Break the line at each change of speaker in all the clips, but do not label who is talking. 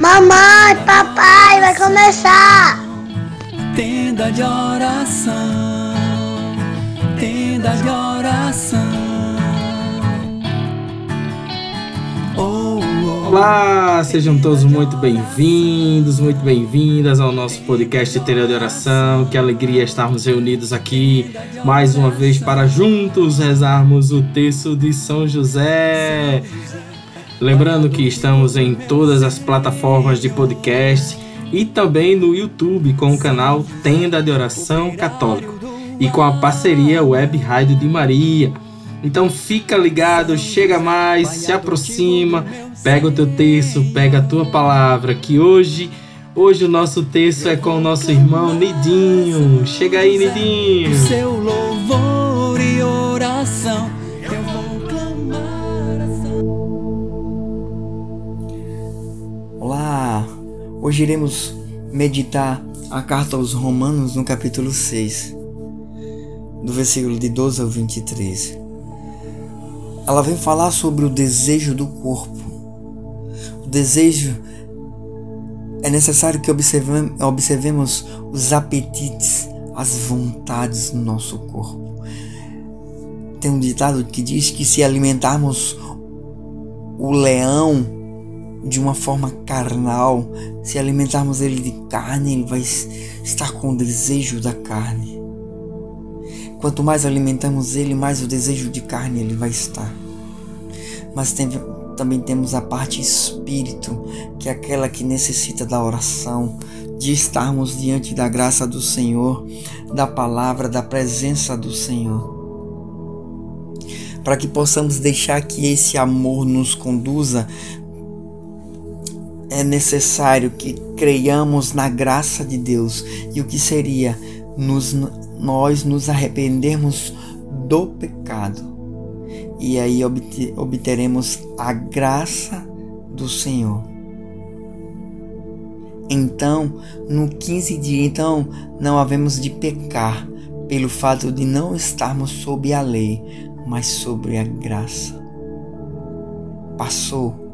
Mamãe, papai, vai começar!
Tenda de oração, tenda de oração.
Olá, sejam todos muito bem-vindos, muito bem-vindas ao nosso podcast Tenda de Oração. Que alegria estarmos reunidos aqui mais uma vez para juntos rezarmos o texto de São José. Lembrando que estamos em todas as plataformas de podcast e também no YouTube com o canal Tenda de Oração Católico e com a parceria Web Rádio de Maria. Então fica ligado, chega mais, se aproxima, pega o teu texto, pega a tua palavra, que hoje, hoje o nosso texto é com o nosso irmão Nidinho. Chega aí, Nidinho.
Seu louvor e oração, eu vou clamar
Olá! Hoje iremos meditar a carta aos Romanos no capítulo 6, do versículo de 12 ao 23. Ela vem falar sobre o desejo do corpo. O desejo é necessário que observem- observemos os apetites, as vontades no nosso corpo. Tem um ditado que diz que se alimentarmos o leão de uma forma carnal, se alimentarmos ele de carne, ele vai estar com o desejo da carne. Quanto mais alimentamos ele, mais o desejo de carne ele vai estar. Mas tem- também temos a parte espírito, que é aquela que necessita da oração, de estarmos diante da graça do Senhor, da palavra, da presença do Senhor. Para que possamos deixar que esse amor nos conduza é necessário que creiamos na graça de Deus e o que seria nos, nós nos arrependermos do pecado e aí obte- obteremos a graça do Senhor. Então, no 15 dia, então não havemos de pecar pelo fato de não estarmos sob a lei, mas sobre a graça. Passou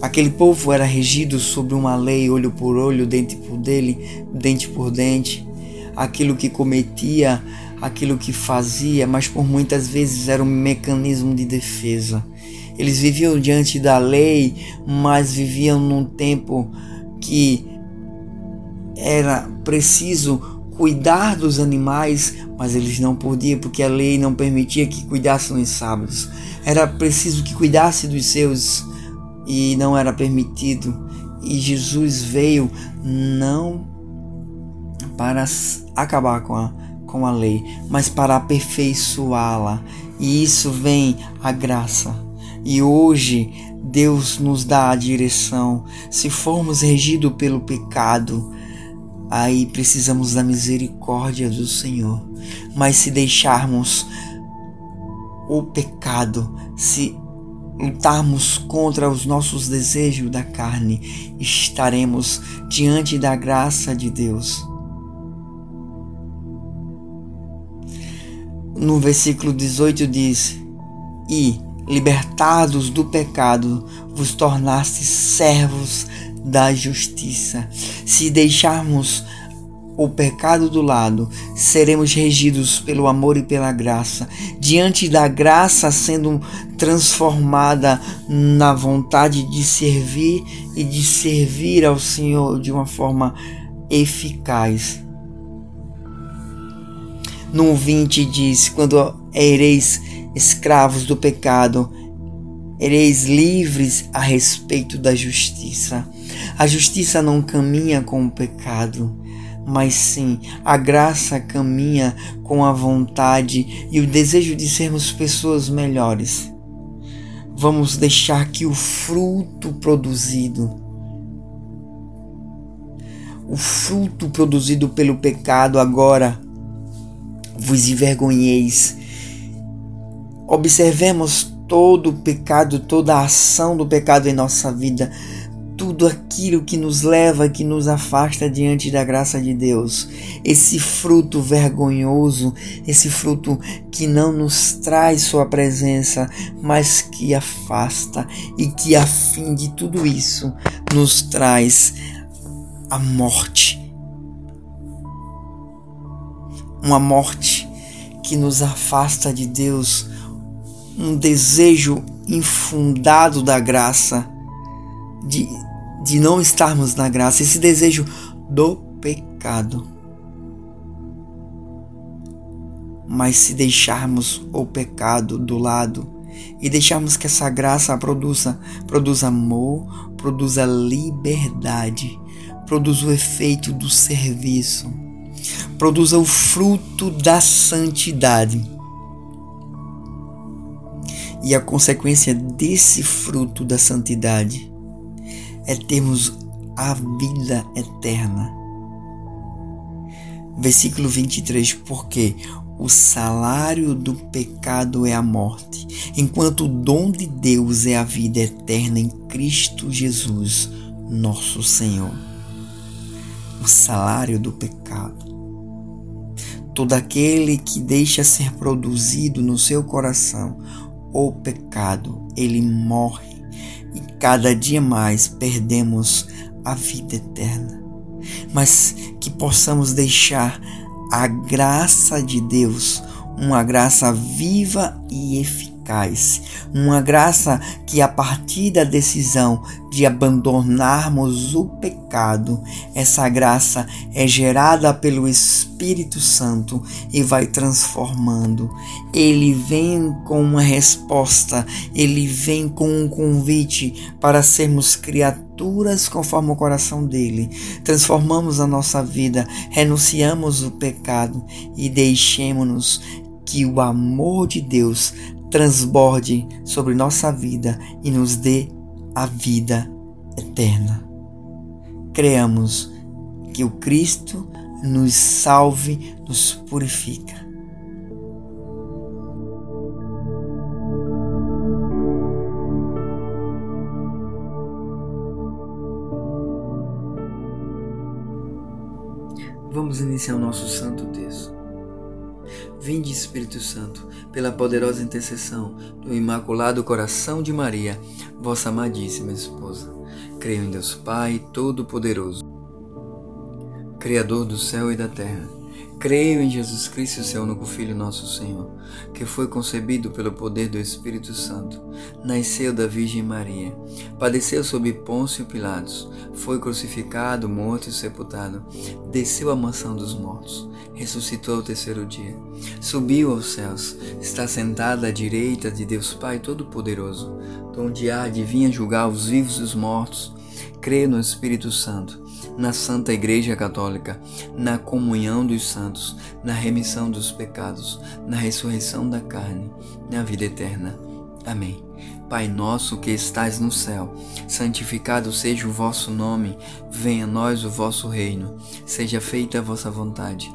Aquele povo era regido sobre uma lei, olho por olho, dente por dele, dente por dente. Aquilo que cometia, aquilo que fazia, mas por muitas vezes era um mecanismo de defesa. Eles viviam diante da lei, mas viviam num tempo que era preciso cuidar dos animais, mas eles não podiam porque a lei não permitia que cuidassem nos sábados. Era preciso que cuidasse dos seus e não era permitido. E Jesus veio não para acabar com a, com a lei, mas para aperfeiçoá-la. E isso vem a graça. E hoje Deus nos dá a direção. Se formos regidos pelo pecado, aí precisamos da misericórdia do Senhor. Mas se deixarmos o pecado, se lutarmos contra os nossos desejos da carne, estaremos diante da graça de Deus. No versículo 18 diz: E, libertados do pecado, vos tornastes servos da justiça. Se deixarmos o pecado do lado, seremos regidos pelo amor e pela graça. Diante da graça sendo transformada na vontade de servir e de servir ao Senhor de uma forma eficaz. No 20 diz: Quando ereis escravos do pecado, ereis livres a respeito da justiça. A justiça não caminha com o pecado, mas sim a graça caminha com a vontade e o desejo de sermos pessoas melhores. Vamos deixar que o fruto produzido, o fruto produzido pelo pecado agora vos envergonheis. Observemos todo o pecado, toda a ação do pecado em nossa vida, tudo aquilo que nos leva, que nos afasta diante da graça de Deus. Esse fruto vergonhoso, esse fruto que não nos traz Sua presença, mas que afasta e que, a fim de tudo isso, nos traz a morte. Uma morte que nos afasta de Deus, um desejo infundado da graça, de, de não estarmos na graça, esse desejo do pecado. Mas se deixarmos o pecado do lado e deixarmos que essa graça produza, produza amor, produza liberdade, produza o efeito do serviço, produza o fruto da santidade e a consequência desse fruto da santidade é termos a vida eterna. Versículo 23: Porque o salário do pecado é a morte, enquanto o dom de Deus é a vida eterna em Cristo Jesus, nosso Senhor. O salário do pecado. Todo aquele que deixa ser produzido no seu coração o pecado, ele morre e cada dia mais perdemos a vida eterna. Mas que possamos deixar a graça de Deus, uma graça viva e eficaz eficaz, uma graça que, a partir da decisão de abandonarmos o pecado, essa graça é gerada pelo Espírito Santo e vai transformando. Ele vem com uma resposta, ele vem com um convite para sermos criaturas conforme o coração dele. Transformamos a nossa vida, renunciamos o pecado e deixemos-nos que o amor de Deus transborde sobre nossa vida e nos dê a vida eterna. Creamos que o Cristo nos salve, nos purifica. Vamos iniciar o nosso santo texto. Vinde, Espírito Santo, pela poderosa intercessão do Imaculado Coração de Maria, vossa amadíssima esposa. Creio em Deus Pai Todo-Poderoso, Criador do céu e da terra Creio em Jesus Cristo, seu único Filho, nosso Senhor, que foi concebido pelo poder do Espírito Santo, nasceu da Virgem Maria, padeceu sob Pôncio Pilatos, foi crucificado, morto e sepultado, desceu à mansão dos mortos, ressuscitou ao terceiro dia, subiu aos céus, está sentado à direita de Deus Pai Todo-Poderoso, onde há de vir julgar os vivos e os mortos. Creio no Espírito Santo na Santa Igreja Católica, na comunhão dos santos, na remissão dos pecados, na ressurreição da carne, na vida eterna. Amém. Pai nosso que estais no céu, santificado seja o vosso nome, venha a nós o vosso reino, seja feita a vossa vontade,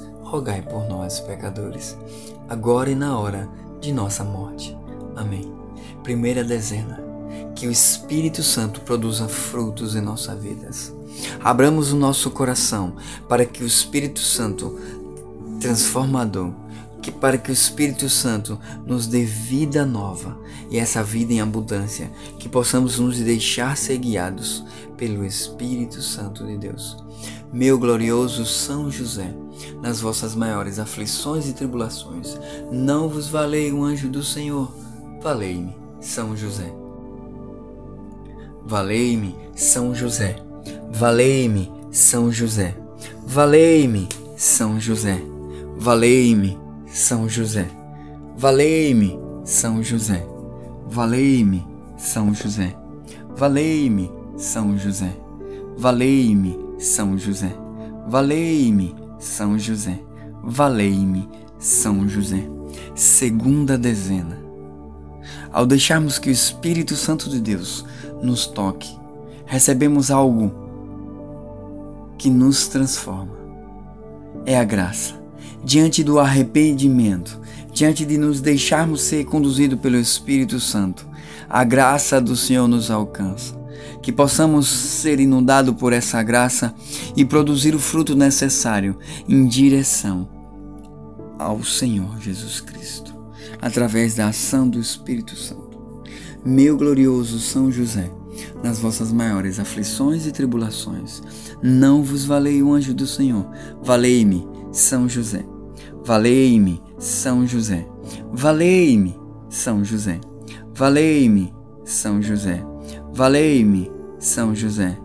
rogai por nós, pecadores, agora e na hora de nossa morte. Amém. Primeira dezena que o Espírito Santo produza frutos em nossas vidas. Abramos o nosso coração para que o Espírito Santo transformador, que para que o Espírito Santo nos dê vida nova e essa vida em abundância, que possamos nos deixar ser guiados pelo Espírito Santo de Deus. Meu glorioso São José, nas vossas maiores aflições e tribulações, não vos valei o anjo do Senhor, valei-me, São José. Valei-me, São José. Valei-me, São José. Valei-me, São José. Valei-me, São José. Valei-me, São José. Valei-me, São José. Valei-me, São José. valei-me, São José. Valei-me, São José. Valei-me, São José. Segunda dezena. Ao deixarmos que o Espírito Santo de Deus nos toque, recebemos algo que nos transforma. É a graça. Diante do arrependimento, diante de nos deixarmos ser conduzidos pelo Espírito Santo, a graça do Senhor nos alcança. Que possamos ser inundados por essa graça e produzir o fruto necessário em direção ao Senhor Jesus Cristo, através da ação do Espírito Santo. Meu glorioso São José, nas vossas maiores aflições e tribulações, não vos valei o anjo do Senhor, valei-me, São José. Valei-me, São José. Valei-me, São José. Valei-me, São José. Valei-me, São José.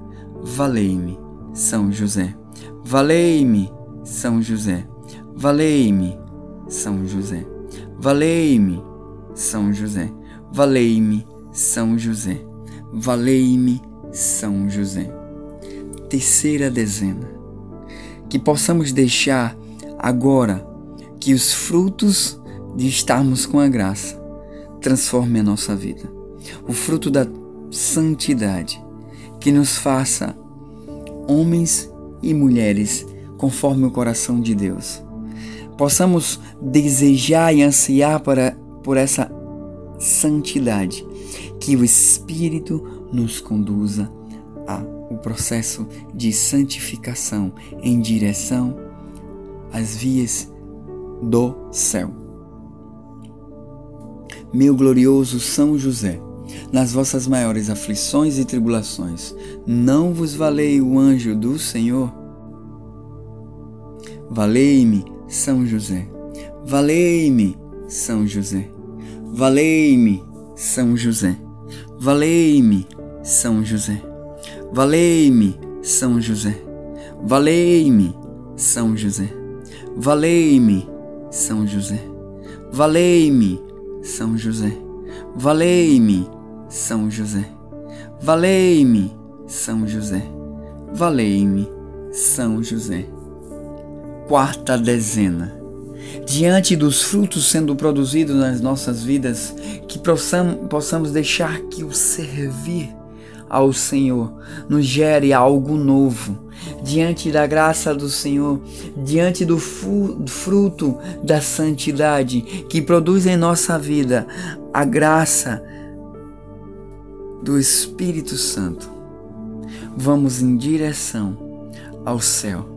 Valei-me, São José. Valei-me, São José. Valei-me, São José. Valei-me, São José. Valei-me, São José. Valei-me, São José. Terceira dezena. Que possamos deixar agora que os frutos de estarmos com a graça transformem a nossa vida. O fruto da santidade que nos faça homens e mulheres conforme o coração de Deus. Possamos desejar e ansiar para, por essa santidade, que o Espírito nos conduza ao processo de santificação em direção às vias do céu. Meu glorioso São José, nas vossas maiores aflições e tribulações, não vos valei o anjo do Senhor? Valei-me, São José. Valei-me, São José. Valei-me, São José. Valei-me, São José. Valei-me, São José. Valei-me, São José. Valei-me, São José. Valei-me, São José. Valei-me, São José. Valei-me, São José. Valei-me, São José. Quarta dezena. Diante dos frutos sendo produzidos nas nossas vidas, que possamos, possamos deixar que o servir ao Senhor nos gere algo novo. Diante da graça do Senhor, diante do fruto da santidade que produz em nossa vida a graça do Espírito Santo, vamos em direção ao céu.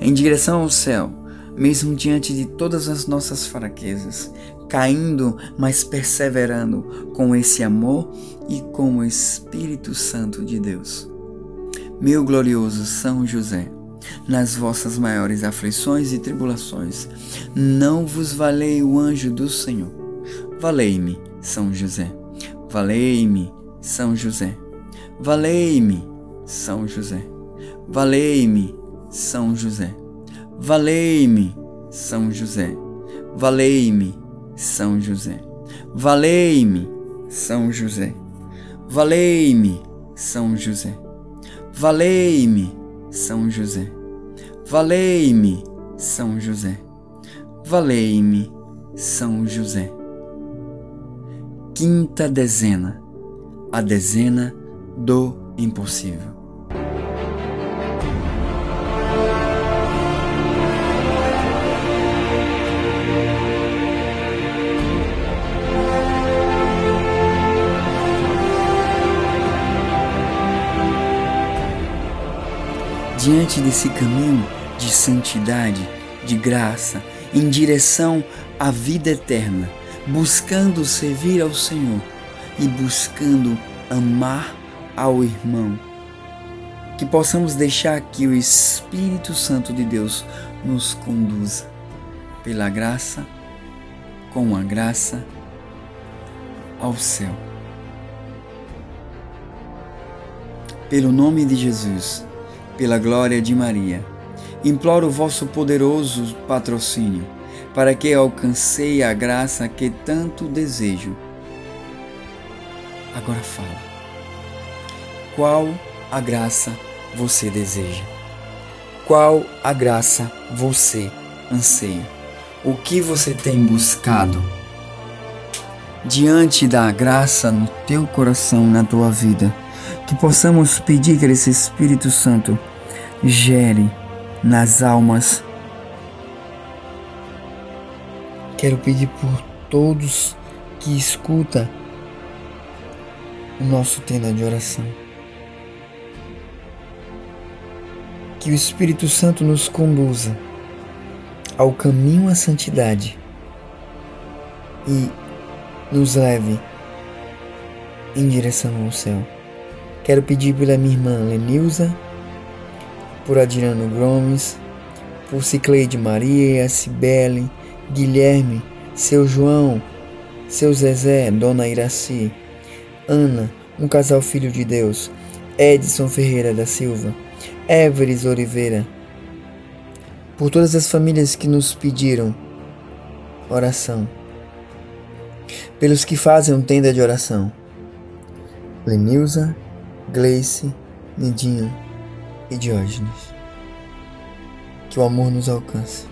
Em direção ao céu, mesmo diante de todas as nossas fraquezas, caindo, mas perseverando com esse amor e com o Espírito Santo de Deus. Meu glorioso São José, nas vossas maiores aflições e tribulações, não vos valei o anjo do Senhor. Valei-me, São José. Valei-me, São José. Valei-me, São José. Valei-me, São José. Valei-me, São José. Valei-me, São José. Valei-me, São José. Valei-me, São José. Valei-me, São José. Valei-me, São José. Valei-me, São José. Quinta dezena, a dezena do impossível. diante desse caminho de santidade, de graça, em direção à vida eterna, buscando servir ao Senhor e buscando amar ao irmão. Que possamos deixar que o Espírito Santo de Deus nos conduza pela graça, com a graça, ao céu. Pelo nome de Jesus pela glória de Maria. Imploro o vosso poderoso patrocínio, para que alcancei a graça que tanto desejo. Agora fala. Qual a graça você deseja? Qual a graça você anseia? O que você tem buscado? Diante da graça no teu coração, na tua vida, que possamos pedir que esse Espírito Santo gere nas almas. Quero pedir por todos que escuta o nosso tenda de oração. Que o Espírito Santo nos conduza ao caminho à santidade e nos leve em direção ao céu. Quero pedir pela minha irmã Lenilza, por Adriano Gomes, por Cicleide Maria, Cibele, Guilherme, seu João, seu Zezé, Dona Iraci, Ana, um casal filho de Deus, Edson Ferreira da Silva, Everes Oliveira, por todas as famílias que nos pediram oração, pelos que fazem um tenda de oração, Lenilza, Gleice, Nidinho e Diógenes. Que o amor nos alcance.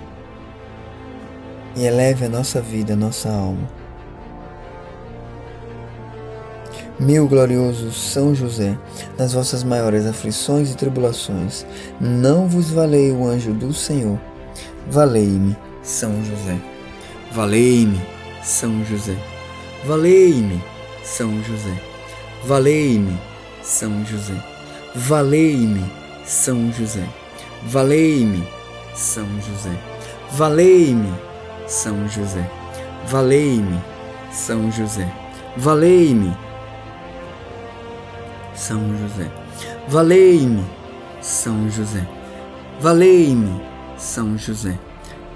E eleve a nossa vida, a nossa alma. Meu glorioso São José, nas vossas maiores aflições e tribulações, não vos valei o anjo do Senhor. Valei-me, São José. Valei-me, São José. Valei-me, São José. Valei-me, São José. Valei-me, São José. Valei-me, São José. Valei-me, São José. Valei-me, São José. Valei-me, são José. Valei-me, São José. Valei-me, São José.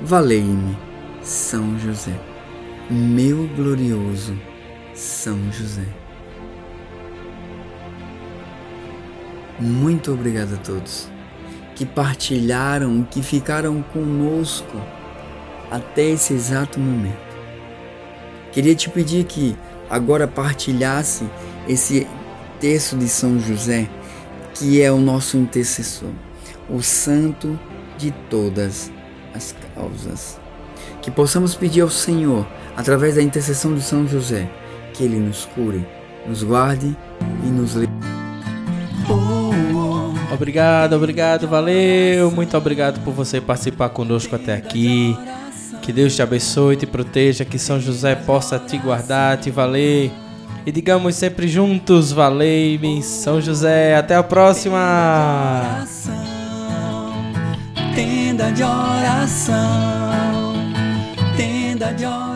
Valei-me, São José. Meu glorioso São José. Muito obrigado a todos que partilharam, que ficaram conosco até esse exato momento. Queria te pedir que agora partilhasse esse terço de São José, que é o nosso intercessor, o santo de todas as causas. Que possamos pedir ao Senhor, através da intercessão de São José, que Ele nos cure, nos guarde e nos.
Obrigado, obrigado, valeu. Muito obrigado por você participar conosco até aqui. Que Deus te abençoe, te proteja, que São José possa te guardar, te valer e digamos sempre juntos, valei-me São José. Até a próxima!
Tenda de oração, tenda de oração.